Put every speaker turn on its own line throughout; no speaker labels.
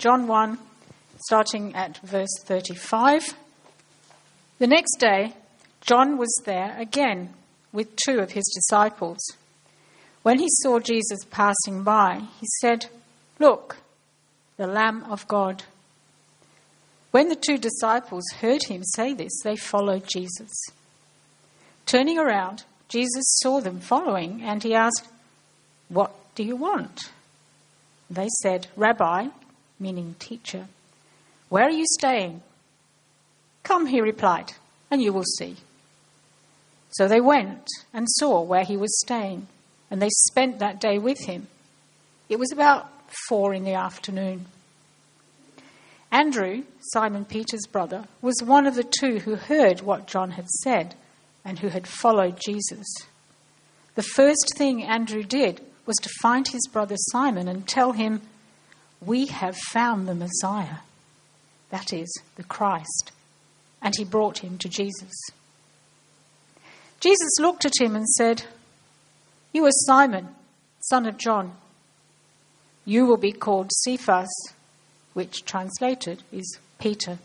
John 1, starting at verse 35. The next day, John was there again with two of his disciples. When he saw Jesus passing by, he said, Look, the Lamb of God. When the two disciples heard him say this, they followed Jesus. Turning around, Jesus saw them following, and he asked, What do you want? They said, Rabbi, meaning teacher, where are you staying? Come, he replied, and you will see. So they went and saw where he was staying, and they spent that day with him. It was about four in the afternoon. Andrew, Simon Peter's brother, was one of the two who heard what John had said and who had followed Jesus. The first thing Andrew did was to find his brother Simon and tell him, We have found the Messiah, that is, the Christ. And he brought him to Jesus. Jesus looked at him and said, You are Simon, son of John. You will be called Cephas, which translated is Peter.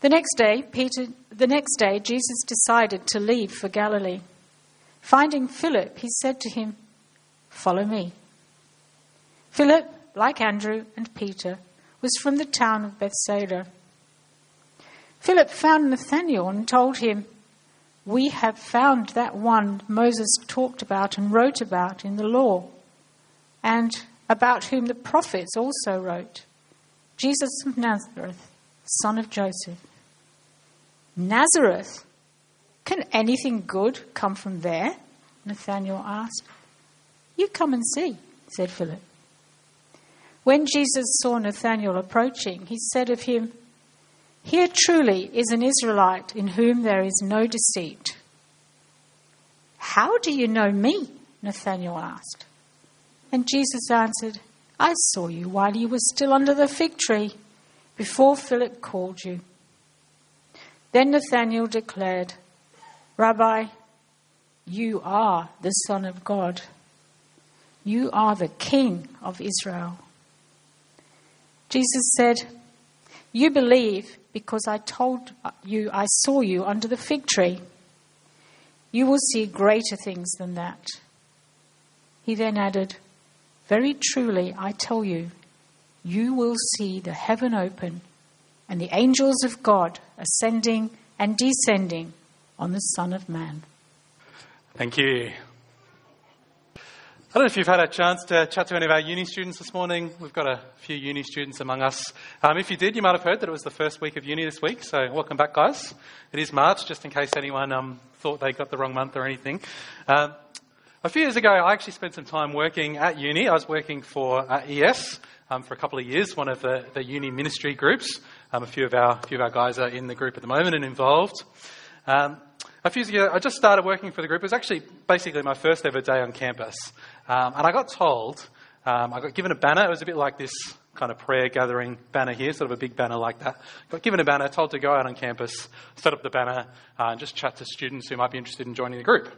The next day, Peter, the next day, Jesus decided to leave for Galilee. Finding Philip, he said to him, Follow me. Philip, like Andrew and Peter, was from the town of Bethsaida. Philip found Nathanael and told him, We have found that one Moses talked about and wrote about in the law, and about whom the prophets also wrote Jesus of Nazareth, son of Joseph. Nazareth? Can anything good come from there? Nathanael asked. You come and see, said Philip. When Jesus saw Nathanael approaching, he said of him, Here truly is an Israelite in whom there is no deceit. How do you know me? Nathanael asked. And Jesus answered, I saw you while you were still under the fig tree, before Philip called you. Then Nathanael declared, Rabbi, you are the Son of God. You are the King of Israel. Jesus said, You believe because I told you I saw you under the fig tree. You will see greater things than that. He then added, Very truly, I tell you, you will see the heaven open and the angels of God ascending and descending on the Son of Man.
Thank you. I don't know if you've had a chance to chat to any of our uni students this morning. We've got a few uni students among us. Um, if you did, you might have heard that it was the first week of uni this week. So welcome back, guys. It is March, just in case anyone um, thought they got the wrong month or anything. Um, a few years ago, I actually spent some time working at uni. I was working for uh, ES um, for a couple of years, one of the, the uni ministry groups. Um, a few of our a few of our guys are in the group at the moment and involved. Um, a few years ago, I just started working for the group. It was actually basically my first ever day on campus. Um, and I got told, um, I got given a banner. It was a bit like this kind of prayer gathering banner here, sort of a big banner like that. Got given a banner, told to go out on campus, set up the banner, uh, and just chat to students who might be interested in joining the group.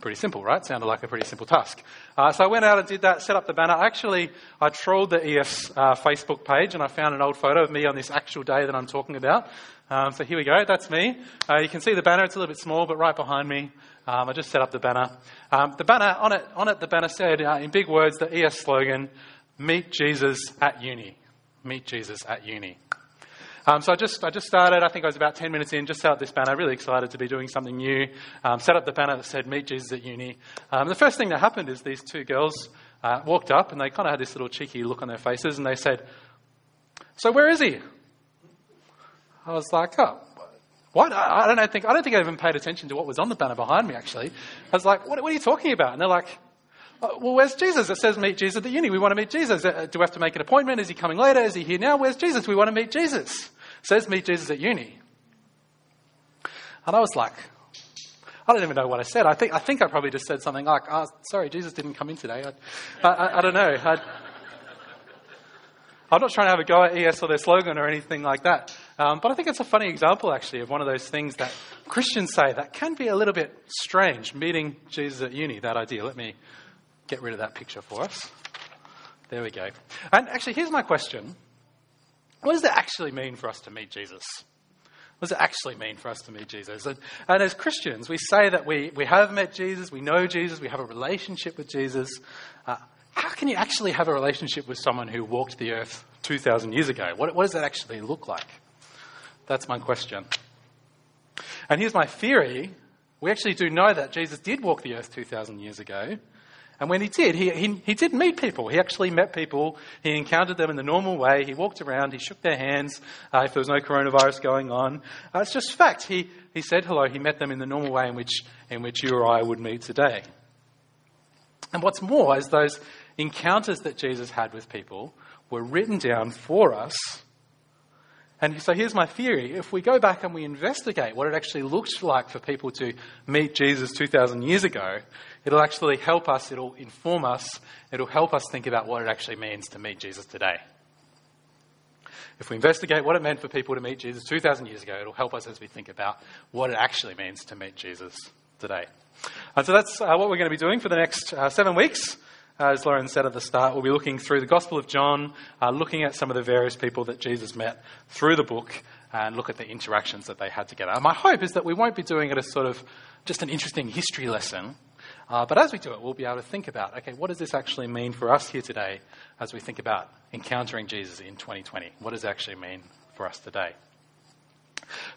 Pretty simple, right? Sounded like a pretty simple task. Uh, so I went out and did that, set up the banner. Actually, I trawled the ES uh, Facebook page and I found an old photo of me on this actual day that I'm talking about. Um, so here we go, that's me. Uh, you can see the banner, it's a little bit small, but right behind me, um, I just set up the banner. Um, the banner, on it, on it, the banner said uh, in big words the ES slogan, Meet Jesus at Uni. Meet Jesus at Uni. Um, so I just, I just started, I think I was about 10 minutes in, just set up this banner, really excited to be doing something new. Um, set up the banner that said, Meet Jesus at Uni. Um, the first thing that happened is these two girls uh, walked up and they kind of had this little cheeky look on their faces and they said, So where is he? I was like, oh, what? I, I don't think I don't think I even paid attention to what was on the banner behind me. Actually, I was like, what, what are you talking about? And they're like, oh, well, where's Jesus? It says meet Jesus at the uni. We want to meet Jesus. Uh, do we have to make an appointment? Is he coming later? Is he here now? Where's Jesus? We want to meet Jesus. It says meet Jesus at uni. And I was like, I don't even know what I said. I think I think I probably just said something like, oh, "Sorry, Jesus didn't come in today." I, I, I don't know. I, I'm not trying to have a go at ES or their slogan or anything like that. Um, but I think it's a funny example, actually, of one of those things that Christians say that can be a little bit strange, meeting Jesus at uni, that idea. Let me get rid of that picture for us. There we go. And actually, here's my question What does it actually mean for us to meet Jesus? What does it actually mean for us to meet Jesus? And, and, as Christians, we say that we, we have met Jesus, we know Jesus, we have a relationship with Jesus. Uh, how can you actually have a relationship with someone who walked the earth 2,000 years ago? What, what does that actually look like? That's my question. And here's my theory. We actually do know that Jesus did walk the earth 2,000 years ago. And when he did, he, he, he did meet people. He actually met people. He encountered them in the normal way. He walked around. He shook their hands uh, if there was no coronavirus going on. Uh, it's just fact. He, he said hello. He met them in the normal way in which, in which you or I would meet today. And what's more is those encounters that Jesus had with people were written down for us and so here's my theory. If we go back and we investigate what it actually looks like for people to meet Jesus 2,000 years ago, it'll actually help us, it'll inform us, it'll help us think about what it actually means to meet Jesus today. If we investigate what it meant for people to meet Jesus 2,000 years ago, it'll help us as we think about what it actually means to meet Jesus today. And so that's uh, what we're going to be doing for the next uh, seven weeks. As Lauren said at the start, we'll be looking through the Gospel of John, uh, looking at some of the various people that Jesus met through the book, and look at the interactions that they had together. And my hope is that we won't be doing it as sort of just an interesting history lesson, uh, but as we do it, we'll be able to think about okay, what does this actually mean for us here today as we think about encountering Jesus in 2020? What does it actually mean for us today?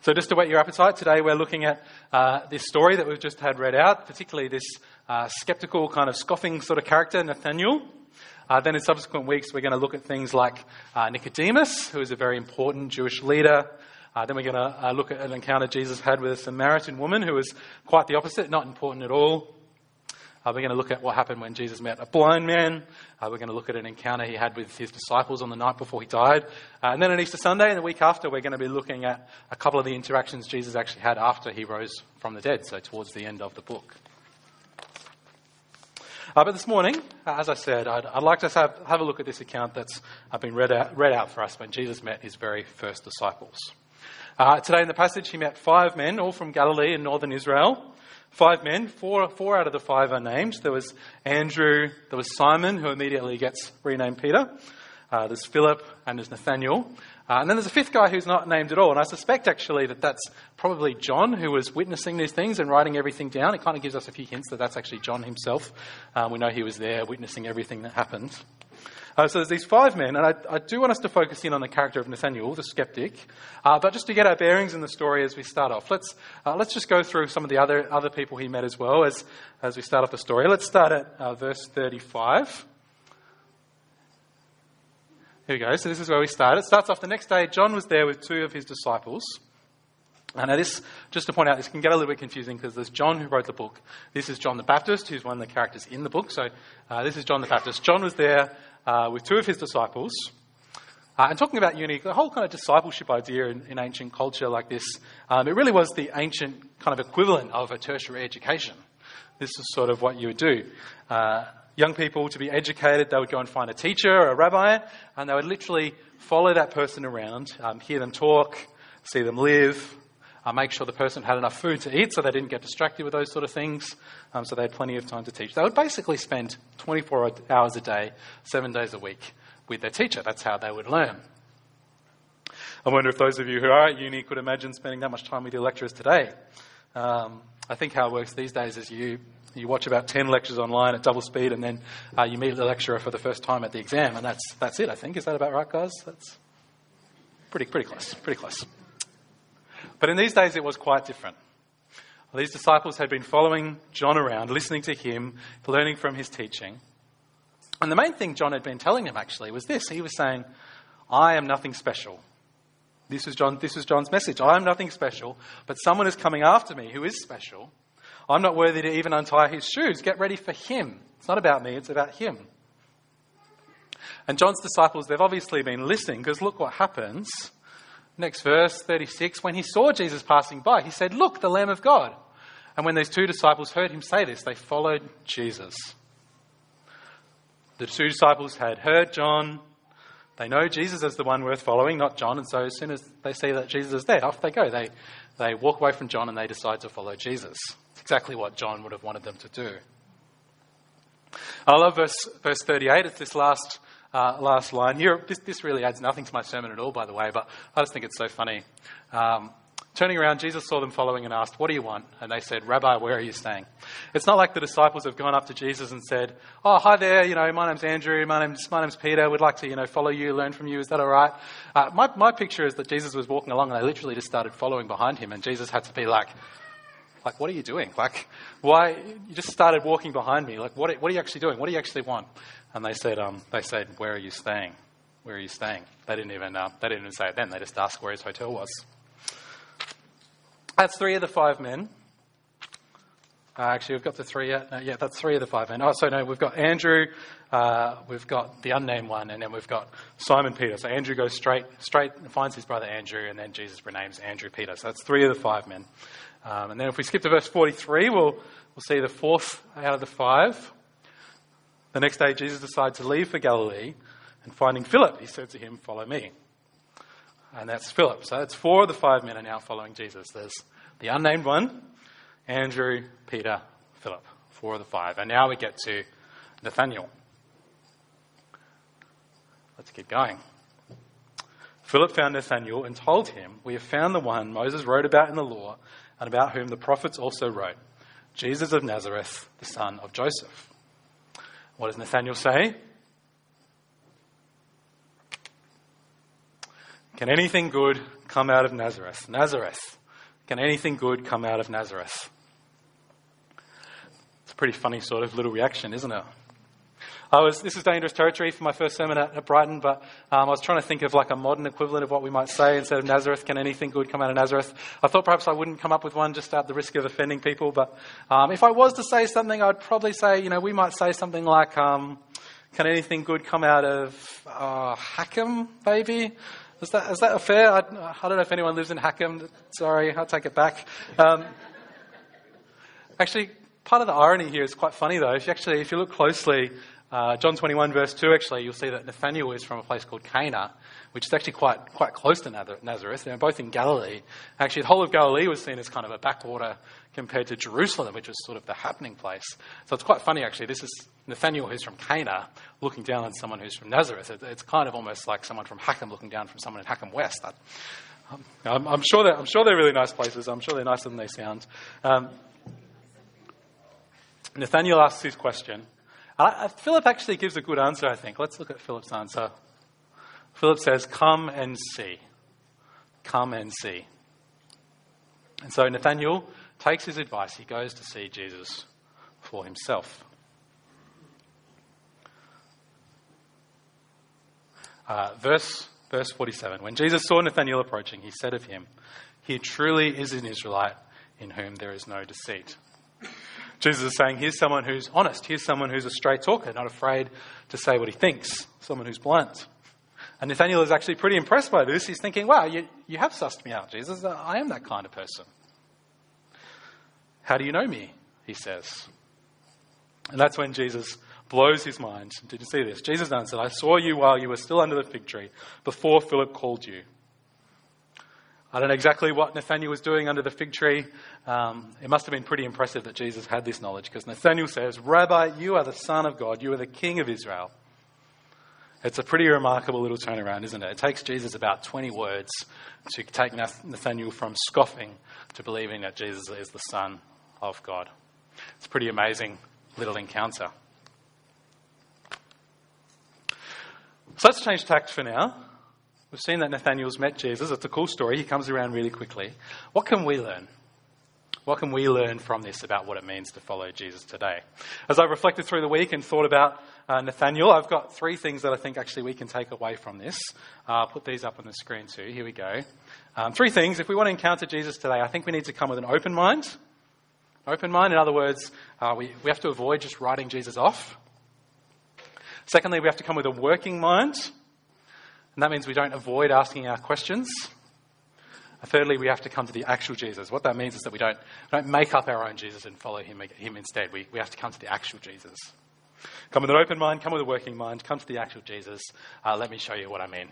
So, just to whet your appetite, today we're looking at uh, this story that we've just had read out, particularly this uh, skeptical, kind of scoffing sort of character, Nathaniel. Uh, then in subsequent weeks, we're going to look at things like uh, Nicodemus, who is a very important Jewish leader. Uh, then we're going to uh, look at an encounter Jesus had with a Samaritan woman who was quite the opposite, not important at all. Uh, we're going to look at what happened when Jesus met a blind man. Uh, we're going to look at an encounter he had with his disciples on the night before he died. And then on Easter Sunday and the week after, we're going to be looking at a couple of the interactions Jesus actually had after he rose from the dead, so towards the end of the book. Uh, but this morning, uh, as I said, I'd, I'd like to have, have, a look at this account that's uh, been read out, read out, for us when Jesus met his very first disciples. Uh, today in the passage, he met five men, all from Galilee and northern Israel. Five men, four, four out of the five are named. There was Andrew, there was Simon, who immediately gets renamed Peter. Uh, there's Philip, and there's Nathaniel. Uh, and then there's a fifth guy who's not named at all. And I suspect actually that that's probably John who was witnessing these things and writing everything down. It kind of gives us a few hints that that's actually John himself. Um, we know he was there witnessing everything that happened. Uh, so there's these five men, and I, I, do want us to focus in on the character of Nathaniel, the skeptic. Uh, but just to get our bearings in the story as we start off, let's uh, let's just go through some of the other other people he met as well as as we start off the story. Let's start at uh, verse 35. Here we go. So this is where we start. It starts off the next day. John was there with two of his disciples. And now this, just to point out, this can get a little bit confusing because there's John who wrote the book. This is John the Baptist, who's one of the characters in the book. So uh, this is John the Baptist. John was there uh, with two of his disciples. Uh, and talking about unity, the whole kind of discipleship idea in, in ancient culture like this, um, it really was the ancient kind of equivalent of a tertiary education. This is sort of what you would do. Young people to be educated, they would go and find a teacher or a rabbi, and they would literally follow that person around, um, hear them talk, see them live, uh, make sure the person had enough food to eat so they didn't get distracted with those sort of things, um, so they had plenty of time to teach. They would basically spend 24 hours a day, seven days a week with their teacher. That's how they would learn. I wonder if those of you who are at uni could imagine spending that much time with your lecturers today. Um, I think how it works these days is you, you watch about 10 lectures online at double speed and then uh, you meet the lecturer for the first time at the exam, and that's, that's it, I think. Is that about right, guys? That's pretty, pretty close. Pretty close. But in these days, it was quite different. These disciples had been following John around, listening to him, learning from his teaching. And the main thing John had been telling them actually was this he was saying, I am nothing special. This was, John, this was John's message. I am nothing special, but someone is coming after me who is special. I'm not worthy to even untie his shoes. Get ready for him. It's not about me, it's about him. And John's disciples, they've obviously been listening because look what happens. Next verse, 36. When he saw Jesus passing by, he said, Look, the Lamb of God. And when these two disciples heard him say this, they followed Jesus. The two disciples had heard John. They know Jesus is the one worth following, not John. And so as soon as they see that Jesus is there, off they go. They, they walk away from John and they decide to follow Jesus. Exactly what John would have wanted them to do. I love verse, verse 38. It's this last uh, last line. This, this really adds nothing to my sermon at all, by the way, but I just think it's so funny. Um, Turning around, Jesus saw them following and asked, What do you want? And they said, Rabbi, where are you staying? It's not like the disciples have gone up to Jesus and said, Oh, hi there, you know, my name's Andrew, my name's, my name's Peter, we'd like to, you know, follow you, learn from you, is that all right? Uh, my, my picture is that Jesus was walking along and they literally just started following behind him, and Jesus had to be like, like, what are you doing? Like, why? You just started walking behind me. Like, what, what are you actually doing? What do you actually want? And they said, um, they said, where are you staying? Where are you staying? They didn't even, uh, they didn't even say it then. They just asked where his hotel was. That's three of the five men. Uh, actually, we've got the three. Uh, yeah, that's three of the five men. Oh, so no, we've got Andrew, uh, we've got the unnamed one, and then we've got Simon Peter. So Andrew goes straight, straight and finds his brother Andrew, and then Jesus renames Andrew Peter. So that's three of the five men. Um, and then if we skip to verse 43, we'll, we'll see the fourth out of the five. The next day, Jesus decides to leave for Galilee, and finding Philip, he said to him, Follow me and that's Philip. So that's four of the five men are now following Jesus. There's the unnamed one, Andrew, Peter, Philip. Four of the five. And now we get to Nathaniel. Let's keep going. Philip found Nathanael and told him, We have found the one Moses wrote about in the law and about whom the prophets also wrote, Jesus of Nazareth, the son of Joseph. What does Nathanael say? Can anything good come out of Nazareth? Nazareth. Can anything good come out of Nazareth? It's a pretty funny sort of little reaction, isn't it? I was, this is dangerous territory for my first sermon at, at Brighton, but um, I was trying to think of like a modern equivalent of what we might say instead of Nazareth. Can anything good come out of Nazareth? I thought perhaps I wouldn't come up with one just at the risk of offending people, but um, if I was to say something, I'd probably say, you know, we might say something like, um, can anything good come out of uh, Hackham, maybe? Is that, is that a fair? I, I, don't know if anyone lives in Hackham. Sorry, I'll take it back. Um, actually, part of the irony here is quite funny, though. If you actually, if you look closely, uh, John 21, verse 2, actually, you'll see that Nathaniel is from a place called Cana, which is actually quite, quite close to Nazareth. They're both in Galilee. Actually, the whole of Galilee was seen as kind of a backwater compared to Jerusalem, which was sort of the happening place. So it's quite funny, actually. This is Nathaniel, who's from Cana, looking down on someone who's from Nazareth. It's kind of almost like someone from Hackham looking down from someone in Hackham West. I'm, I'm, sure they're, I'm sure they're really nice places. I'm sure they're nicer than they sound. Um, Nathaniel asks his question. Uh, Philip actually gives a good answer, I think. Let's look at Philip's answer. Philip says, Come and see. Come and see. And so Nathaniel takes his advice. He goes to see Jesus for himself. Uh, verse, verse 47 When Jesus saw Nathanael approaching, he said of him, He truly is an Israelite in whom there is no deceit. Jesus is saying, Here's someone who's honest. Here's someone who's a straight talker, not afraid to say what he thinks, someone who's blunt. And Nathaniel is actually pretty impressed by this. He's thinking, Wow, you, you have sussed me out, Jesus. Uh, I am that kind of person. How do you know me? He says. And that's when Jesus blows his mind. Did you see this? Jesus answered, I saw you while you were still under the fig tree, before Philip called you. I don't know exactly what Nathaniel was doing under the fig tree. Um, it must have been pretty impressive that Jesus had this knowledge because Nathaniel says, Rabbi, you are the Son of God, you are the King of Israel. It's a pretty remarkable little turnaround, isn't it? It takes Jesus about 20 words to take Nathaniel from scoffing to believing that Jesus is the Son of God. It's a pretty amazing little encounter. So let's change tact for now. We've seen that Nathaniel's met Jesus. It's a cool story. He comes around really quickly. What can we learn? What can we learn from this about what it means to follow Jesus today? As I've reflected through the week and thought about uh, Nathaniel, I've got three things that I think actually we can take away from this. Uh, I'll put these up on the screen too. Here we go. Um, three things. If we want to encounter Jesus today, I think we need to come with an open mind. Open mind, in other words, uh, we, we have to avoid just writing Jesus off. Secondly, we have to come with a working mind. And that means we don't avoid asking our questions. And thirdly, we have to come to the actual Jesus. What that means is that we don't, we don't make up our own Jesus and follow him, him instead. We, we have to come to the actual Jesus. Come with an open mind, come with a working mind, come to the actual Jesus. Uh, let me show you what I mean.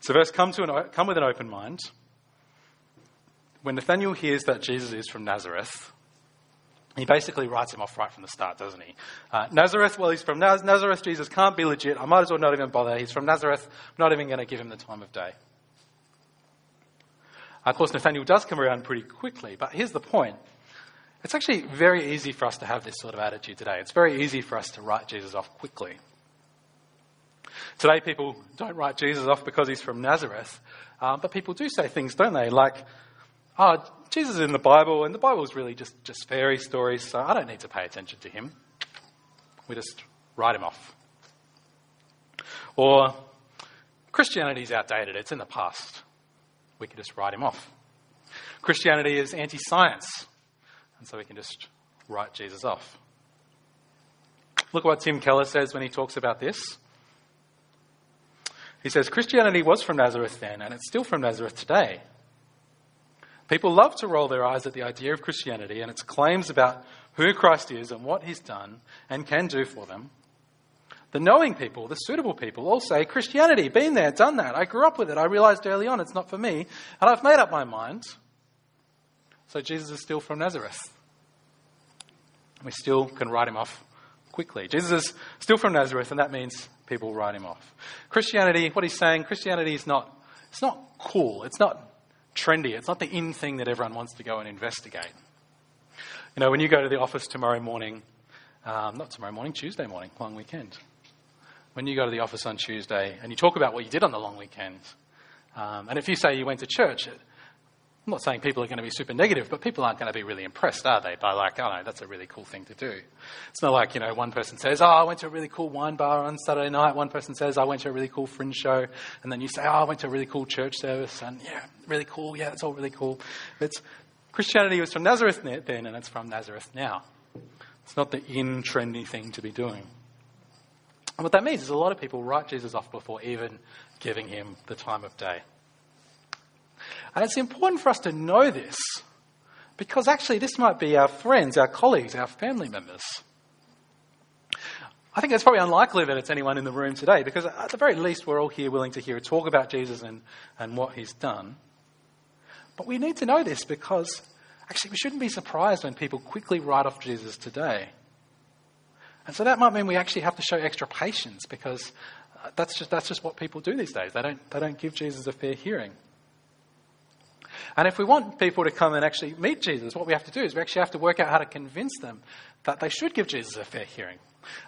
So, first, come, to an, come with an open mind. When Nathaniel hears that Jesus is from Nazareth, He basically writes him off right from the start, doesn't he? Uh, Nazareth, well, he's from Naz- Nazareth. Jesus can't be legit. I might as well not even bother. He's from Nazareth. I'm not even going to give him the time of day. Of course, Nathaniel does come around pretty quickly, but here's the point. It's actually very easy for us to have this sort of attitude today. It's very easy for us to write Jesus off quickly. Today, people don't write Jesus off because he's from Nazareth, um, but people do say things, don't they? Like, oh, Jesus is in the Bible, and the Bible is really just, just fairy stories, so I don't need to pay attention to him. We just write him off. Or, Christianity is outdated, it's in the past. We can just write him off. Christianity is anti science, and so we can just write Jesus off. Look what Tim Keller says when he talks about this. He says Christianity was from Nazareth then, and it's still from Nazareth today. People love to roll their eyes at the idea of Christianity and its claims about who Christ is and what he's done and can do for them. The knowing people, the suitable people, all say, Christianity, been there, done that. I grew up with it. I realized early on it's not for me, and I've made up my mind. So Jesus is still from Nazareth. We still can write him off quickly. Jesus is still from Nazareth, and that means people write him off. Christianity, what he's saying, Christianity is not, it's not cool. It's not trendy. It's not the in thing that everyone wants to go and investigate. You know, when you go to the office tomorrow morning, um, not tomorrow morning, Tuesday morning, long weekend. When you go to the office on Tuesday and you talk about what you did on the long weekend, um, and if you say you went to church, I'm not saying people are going to be super negative, but people aren't going to be really impressed, are they? By like, oh no, that's a really cool thing to do. It's not like, you know, one person says, oh, I went to a really cool wine bar on Saturday night. One person says, I went to a really cool fringe show. And then you say, oh, I went to a really cool church service. And yeah, really cool. Yeah, it's all really cool. It's, Christianity was from Nazareth then, and it's from Nazareth now. It's not the in trendy thing to be doing. And what that means is a lot of people write Jesus off before even giving him the time of day. And it's important for us to know this because actually this might be our friends, our colleagues, our family members. I think it's probably unlikely that it's anyone in the room today because at the very least we're all here willing to hear a talk about Jesus and, and what he's done. But we need to know this because actually we shouldn't be surprised when people quickly write off Jesus today. And so that might mean we actually have to show extra patience because uh, that's just, that's just what people do these days. They don't, they don't give Jesus a fair hearing. And if we want people to come and actually meet Jesus, what we have to do is we actually have to work out how to convince them that they should give Jesus a fair hearing.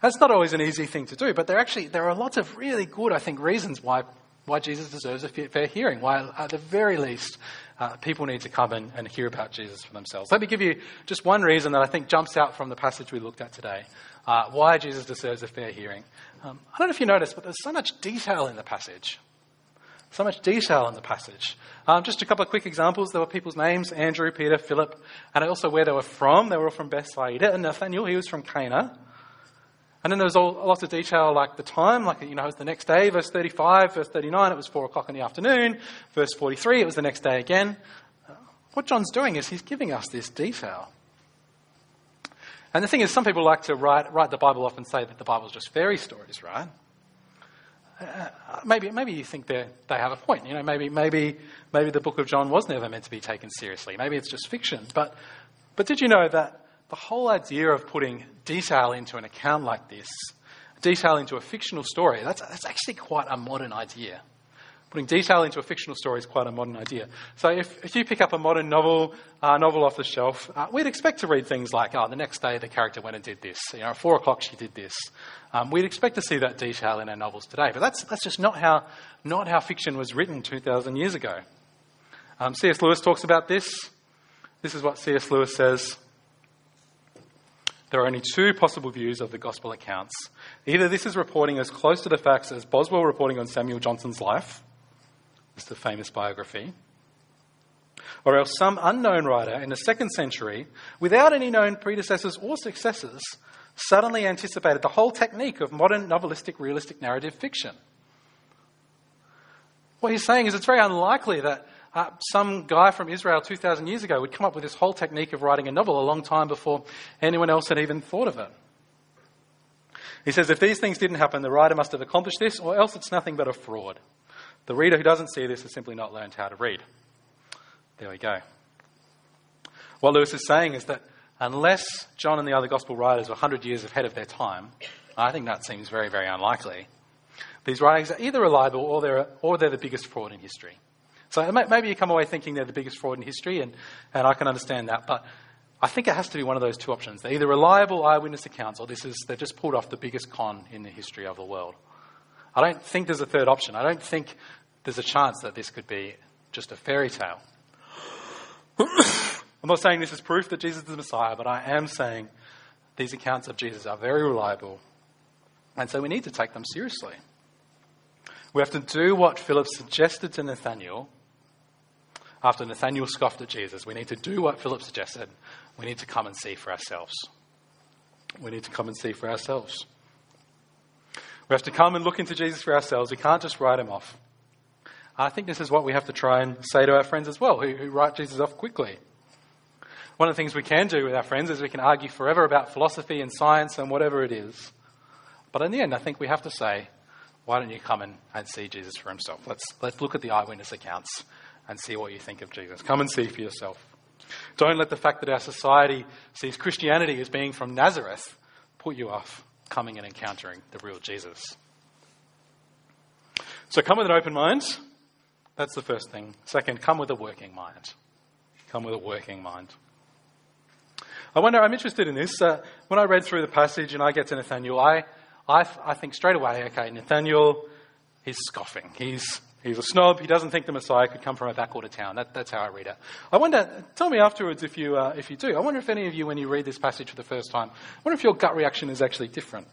That's not always an easy thing to do, but there actually there are lots of really good, I think, reasons why why Jesus deserves a fair hearing. Why, at the very least, uh, people need to come and, and hear about Jesus for themselves. Let me give you just one reason that I think jumps out from the passage we looked at today. Uh, why Jesus deserves a fair hearing. Um, I don't know if you noticed, but there's so much detail in the passage. So much detail in the passage. Um, just a couple of quick examples. There were people's names Andrew, Peter, Philip, and also where they were from. They were all from Bethsaida. And Nathaniel, he was from Cana. And then there was all, lots of detail like the time, like, you know, it was the next day, verse 35, verse 39, it was 4 o'clock in the afternoon, verse 43, it was the next day again. What John's doing is he's giving us this detail. And the thing is, some people like to write, write the Bible off and say that the Bible's just fairy stories, right? Uh, maybe, maybe you think they they have a point. You know, maybe, maybe, maybe the book of John was never meant to be taken seriously. Maybe it's just fiction. But, but did you know that the whole idea of putting detail into an account like this, detail into a fictional story, that's, that's actually quite a modern idea. Putting detail into a fictional story is quite a modern idea. So if, if you pick up a modern novel, uh, novel off the shelf, uh, we'd expect to read things like, oh, the next day the character went and did this. You know, at four o'clock she did this. Um, we'd expect to see that detail in our novels today. But that's, that's just not how, not how fiction was written 2,000 years ago. Um, C.S. Lewis talks about this. This is what C.S. Lewis says. There are only two possible views of the gospel accounts. Either this is reporting as close to the facts as Boswell reporting on Samuel Johnson's life, it's the famous biography. Or else some unknown writer in the second century, without any known predecessors or successors, suddenly anticipated the whole technique of modern novelistic realistic narrative fiction. What he's saying is it's very unlikely that uh, some guy from Israel 2,000 years ago would come up with this whole technique of writing a novel a long time before anyone else had even thought of it. He says if these things didn't happen, the writer must have accomplished this, or else it's nothing but a fraud. The reader who doesn't see this has simply not learned how to read. There we go. What Lewis is saying is that unless John and the other gospel writers were 100 years ahead of their time, I think that seems very, very unlikely. These writings are either reliable or they're, or they're the biggest fraud in history. So maybe you come away thinking they're the biggest fraud in history, and, and I can understand that. But I think it has to be one of those two options. They're either reliable eyewitness accounts or this is, they've just pulled off the biggest con in the history of the world. I don't think there's a third option. I don't think there's a chance that this could be just a fairy tale. I'm not saying this is proof that Jesus is the Messiah, but I am saying these accounts of Jesus are very reliable, and so we need to take them seriously. We have to do what Philip suggested to Nathanael after Nathanael scoffed at Jesus. We need to do what Philip suggested. We need to come and see for ourselves. We need to come and see for ourselves. We have to come and look into Jesus for ourselves. We can't just write him off. I think this is what we have to try and say to our friends as well, who, who write Jesus off quickly. One of the things we can do with our friends is we can argue forever about philosophy and science and whatever it is. But in the end, I think we have to say, why don't you come and, and see Jesus for himself? Let's, let's look at the eyewitness accounts and see what you think of Jesus. Come and see for yourself. Don't let the fact that our society sees Christianity as being from Nazareth put you off coming and encountering the real Jesus. So come with an open mind. That's the first thing. Second, come with a working mind. Come with a working mind. I wonder, I'm interested in this. Uh, when I read through the passage and I get to Nathaniel, I, I, I think straight away, okay, Nathaniel, he's scoffing. He's, he's a snob. He doesn't think the Messiah could come from a backwater town. That, that's how I read it. I wonder, tell me afterwards if you, uh, if you do. I wonder if any of you, when you read this passage for the first time, I wonder if your gut reaction is actually different.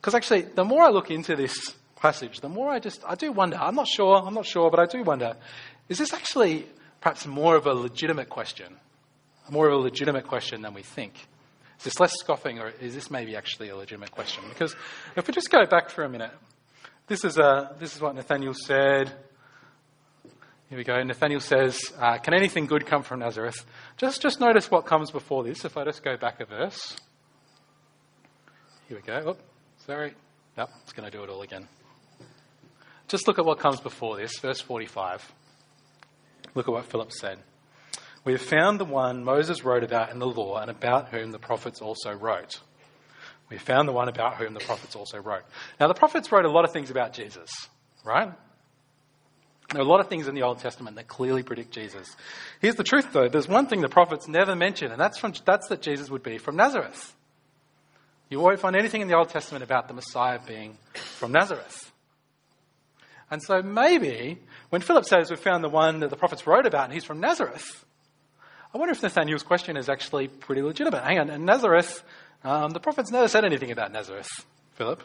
Because actually, the more I look into this passage, the more I just, I do wonder, I'm not sure, I'm not sure, but I do wonder, is this actually perhaps more of a legitimate question? More of a legitimate question than we think. Is this less scoffing, or is this maybe actually a legitimate question? Because if we just go back for a minute, this is, a, uh, this is what Nathaniel said. Here we go. Nathaniel says, uh, Can anything good come from Nazareth? Just, just notice what comes before this. If I just go back a verse. Here we go. Oh, sorry. Yep, it's going to do it all again. Just look at what comes before this, verse 45. Look at what Philip said. We have found the one Moses wrote about in the law and about whom the prophets also wrote. We found the one about whom the prophets also wrote. Now, the prophets wrote a lot of things about Jesus, right? There are a lot of things in the Old Testament that clearly predict Jesus. Here's the truth, though. There's one thing the prophets never mention, and that's, from, that's that Jesus would be from Nazareth. You won't find anything in the Old Testament about the Messiah being from Nazareth. And so maybe when Philip says we've found the one that the prophets wrote about and he's from Nazareth, I wonder if Nathaniel's question is actually pretty legitimate. Hang on, Nazareth, um, the prophets never said anything about Nazareth, Philip.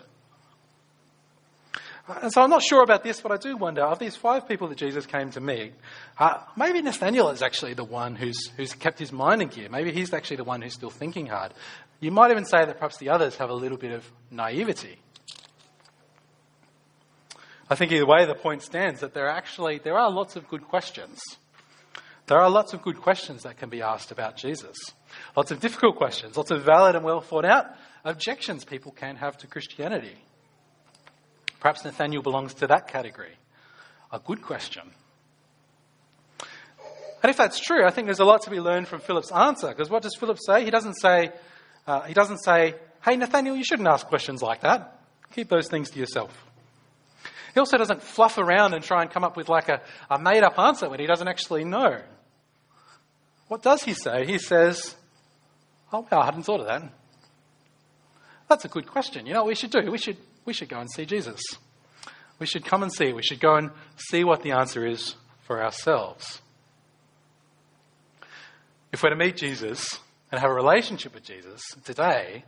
Uh, and so I'm not sure about this, but I do wonder of these five people that Jesus came to meet, uh, maybe Nathaniel is actually the one who's, who's kept his mind in gear. Maybe he's actually the one who's still thinking hard. You might even say that perhaps the others have a little bit of naivety. I think either way, the point stands that there are actually there are lots of good questions. There are lots of good questions that can be asked about Jesus. Lots of difficult questions, lots of valid and well thought out objections people can have to Christianity. Perhaps Nathaniel belongs to that category. A good question. And if that's true, I think there's a lot to be learned from Philip's answer. Because what does Philip say? He doesn't say, uh, he doesn't say, "Hey Nathaniel, you shouldn't ask questions like that. Keep those things to yourself." He also doesn't fluff around and try and come up with like a, a made up answer when he doesn't actually know. What does he say? He says, Oh, wow, I hadn't thought of that. That's a good question. You know what we should do? We should, we should go and see Jesus. We should come and see. We should go and see what the answer is for ourselves. If we're to meet Jesus and have a relationship with Jesus today,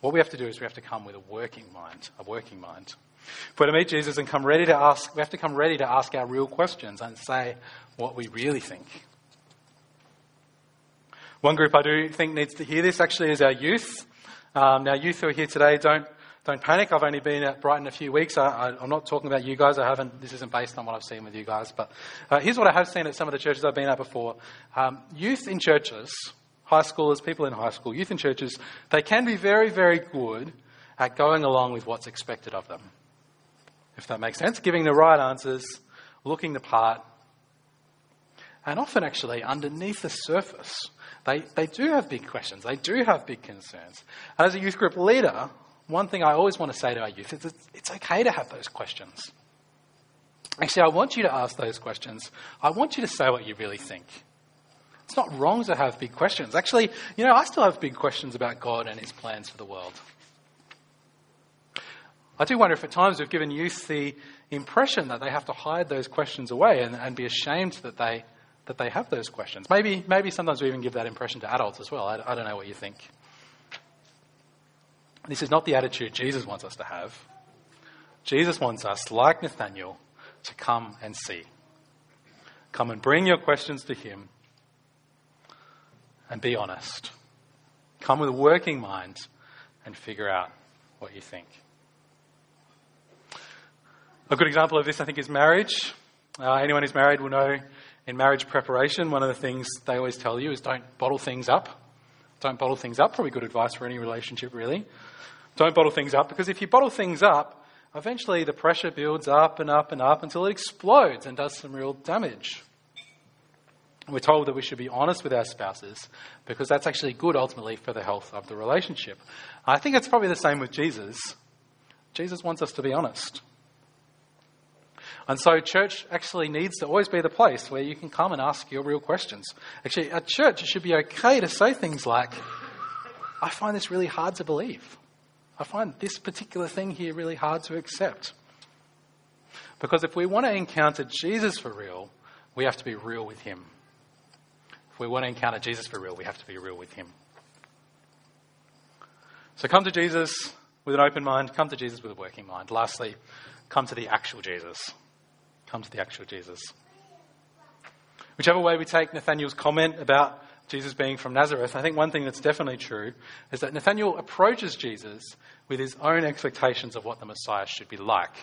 what we have to do is we have to come with a working mind, a working mind. If we're to meet Jesus and come ready to ask, we have to come ready to ask our real questions and say what we really think. One group I do think needs to hear this actually is our youth. Um, now, youth who are here today, don't don't panic. I've only been at Brighton a few weeks. I, am not talking about you guys. I haven't. This isn't based on what I've seen with you guys. But uh, here's what I have seen at some of the churches I've been at before. Um, youth in churches, high schoolers, people in high school, youth in churches, they can be very, very good at going along with what's expected of them if that makes sense, giving the right answers, looking the part. And often, actually, underneath the surface, they, they do have big questions. They do have big concerns. As a youth group leader, one thing I always want to say to our youth is it's, it's okay to have those questions. Actually, I want you to ask those questions. I want you to say what you really think. It's not wrong to have big questions. Actually, you know, I still have big questions about God and his plans for the world. I do wonder if at times we've given youth the impression that they have to hide those questions away and, and be ashamed that they, that they have those questions. Maybe, maybe sometimes we even give that impression to adults as well. I, I don't know what you think. This is not the attitude Jesus wants us to have. Jesus wants us, like Nathaniel, to come and see. Come and bring your questions to Him and be honest. Come with a working mind and figure out what you think. A good example of this, I think, is marriage. Uh, anyone who's married will know in marriage preparation, one of the things they always tell you is don't bottle things up. Don't bottle things up. Probably good advice for any relationship, really. Don't bottle things up because if you bottle things up, eventually the pressure builds up and up and up until it explodes and does some real damage. We're told that we should be honest with our spouses because that's actually good ultimately for the health of the relationship. I think it's probably the same with Jesus. Jesus wants us to be honest. And so, church actually needs to always be the place where you can come and ask your real questions. Actually, at church, it should be okay to say things like, I find this really hard to believe. I find this particular thing here really hard to accept. Because if we want to encounter Jesus for real, we have to be real with him. If we want to encounter Jesus for real, we have to be real with him. So come to Jesus with an open mind, come to Jesus with a working mind. Lastly, come to the actual Jesus come to the actual Jesus. Whichever way we take Nathaniel's comment about Jesus being from Nazareth, I think one thing that's definitely true is that Nathaniel approaches Jesus with his own expectations of what the Messiah should be like.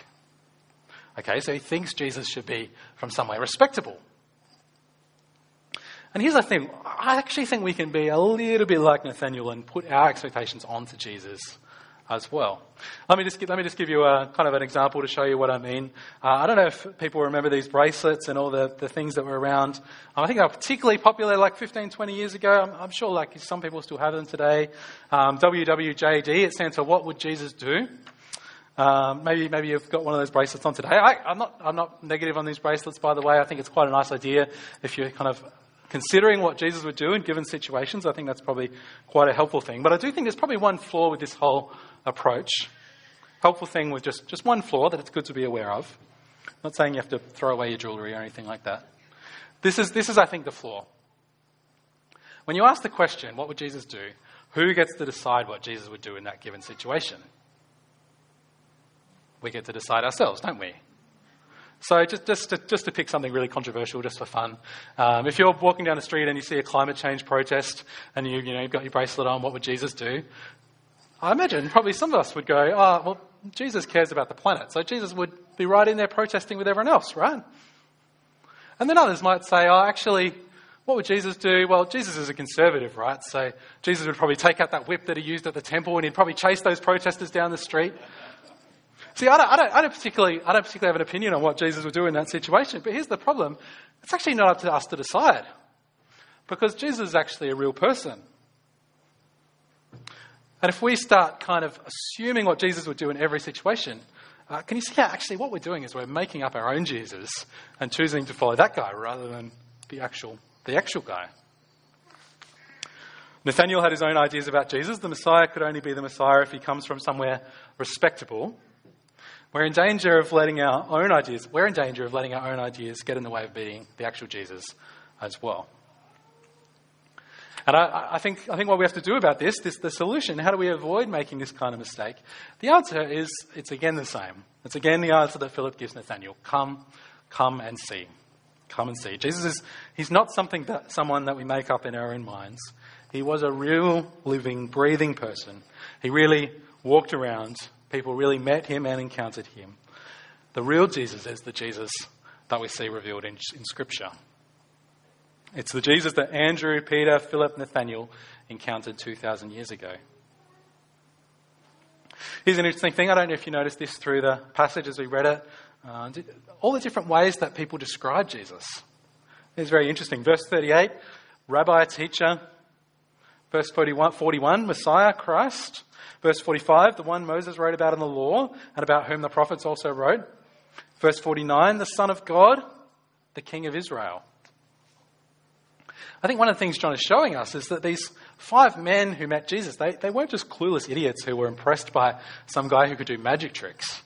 Okay, so he thinks Jesus should be from somewhere respectable. And here's the thing I actually think we can be a little bit like Nathaniel and put our expectations onto Jesus as well. Let me just let me just give you a kind of an example to show you what I mean. Uh, I don't know if people remember these bracelets and all the, the things that were around. I think they were particularly popular like 15, 20 years ago. I'm, I'm sure like some people still have them today. Um, WWJD, it stands for What Would Jesus Do? Um, maybe maybe you've got one of those bracelets on today. I, I'm not I'm not negative on these bracelets, by the way. I think it's quite a nice idea if you're kind of considering what Jesus would do in given situations. I think that's probably quite a helpful thing. But I do think there's probably one flaw with this whole approach. Helpful thing with just, just one flaw that it's good to be aware of. I'm not saying you have to throw away your jewellery or anything like that. This is, this is, I think, the flaw. When you ask the question, what would Jesus do? Who gets to decide what Jesus would do in that given situation? We get to decide ourselves, don't we? So just, just, to, just to pick something really controversial, just for fun, um, if you're walking down the street and you see a climate change protest and you, you know, you've got your bracelet on, what would Jesus do? I imagine probably some of us would go, oh, well, Jesus cares about the planet. So Jesus would be right in there protesting with everyone else, right? And then others might say, oh, actually, what would Jesus do? Well, Jesus is a conservative, right? So Jesus would probably take out that whip that he used at the temple and he'd probably chase those protesters down the street. See, I don't, I, don't, I don't, particularly, I don't particularly have an opinion on what Jesus would do in that situation, but here's the problem. It's actually not up to us to decide. Because Jesus is actually a real person. And if we start kind of assuming what Jesus would do in every situation, uh, can you see how actually what we're doing is we're making up our own Jesus and choosing to follow that guy rather than the actual, the actual guy? Nathaniel had his own ideas about Jesus. The Messiah could only be the Messiah if he comes from somewhere respectable. We're in danger of letting our own ideas, we're in danger of letting our own ideas get in the way of being the actual Jesus as well. And I, I, think, I think what we have to do about this, this, the solution, how do we avoid making this kind of mistake? The answer is, it's again the same. It's again the answer that Philip gives Nathaniel. Come, come and see. Come and see. Jesus is, he's not something that, someone that we make up in our own minds. He was a real, living, breathing person. He really walked around. People really met him and encountered him. The real Jesus is the Jesus that we see revealed in, in Scripture. It's the Jesus that Andrew, Peter, Philip, Nathaniel encountered 2,000 years ago. Here's an interesting thing. I don't know if you noticed this through the passage as we read it. Uh, all the different ways that people describe Jesus. It's very interesting. Verse 38, rabbi, teacher. Verse 41, 41, Messiah, Christ. Verse 45, the one Moses wrote about in the law and about whom the prophets also wrote. Verse 49, the Son of God, the King of Israel. I think one of the things John is showing us is that these five men who met Jesus, they, they weren't just clueless idiots who were impressed by some guy who could do magic tricks.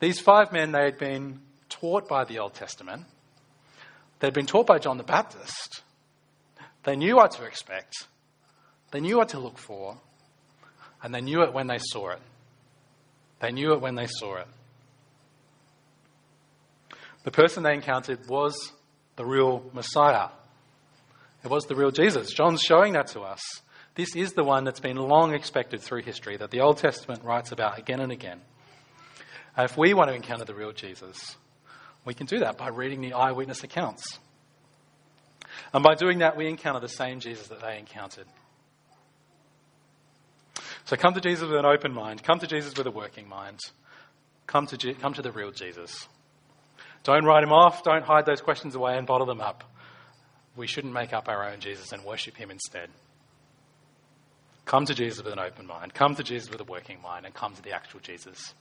These five men, they had been taught by the Old Testament. They'd been taught by John the Baptist. They knew what to expect. They knew what to look for. And they knew it when they saw it. They knew it when they saw it. The person they encountered was the real Messiah. It was the real Jesus. John's showing that to us. This is the one that's been long expected through history, that the Old Testament writes about again and again. And if we want to encounter the real Jesus, we can do that by reading the eyewitness accounts. And by doing that, we encounter the same Jesus that they encountered. So come to Jesus with an open mind. Come to Jesus with a working mind. Come to, come to the real Jesus. Don't write him off. Don't hide those questions away and bottle them up. We shouldn't make up our own Jesus and worship him instead. Come to Jesus with an open mind. Come to Jesus with a working mind and come to the actual Jesus.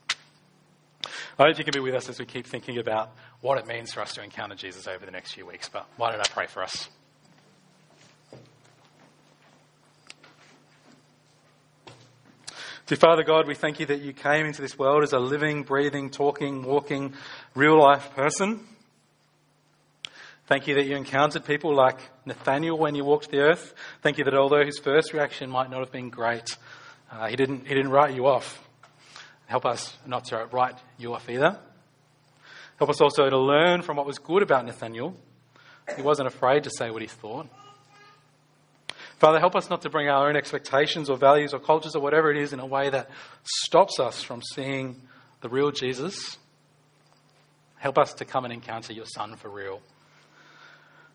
I hope you can be with us as we keep thinking about what it means for us to encounter Jesus over the next few weeks. But why don't I pray for us? Dear Father God, we thank you that you came into this world as a living, breathing, talking, walking, real life person. Thank you that you encountered people like Nathaniel when you walked the earth. Thank you that although his first reaction might not have been great, uh, he, didn't, he didn't write you off. Help us not to write you off either. Help us also to learn from what was good about Nathaniel. He wasn't afraid to say what he thought. Father, help us not to bring our own expectations or values or cultures or whatever it is in a way that stops us from seeing the real Jesus. Help us to come and encounter your Son for real.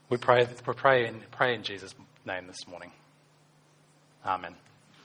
We pray, we pray, in, pray in Jesus' name this morning. Amen.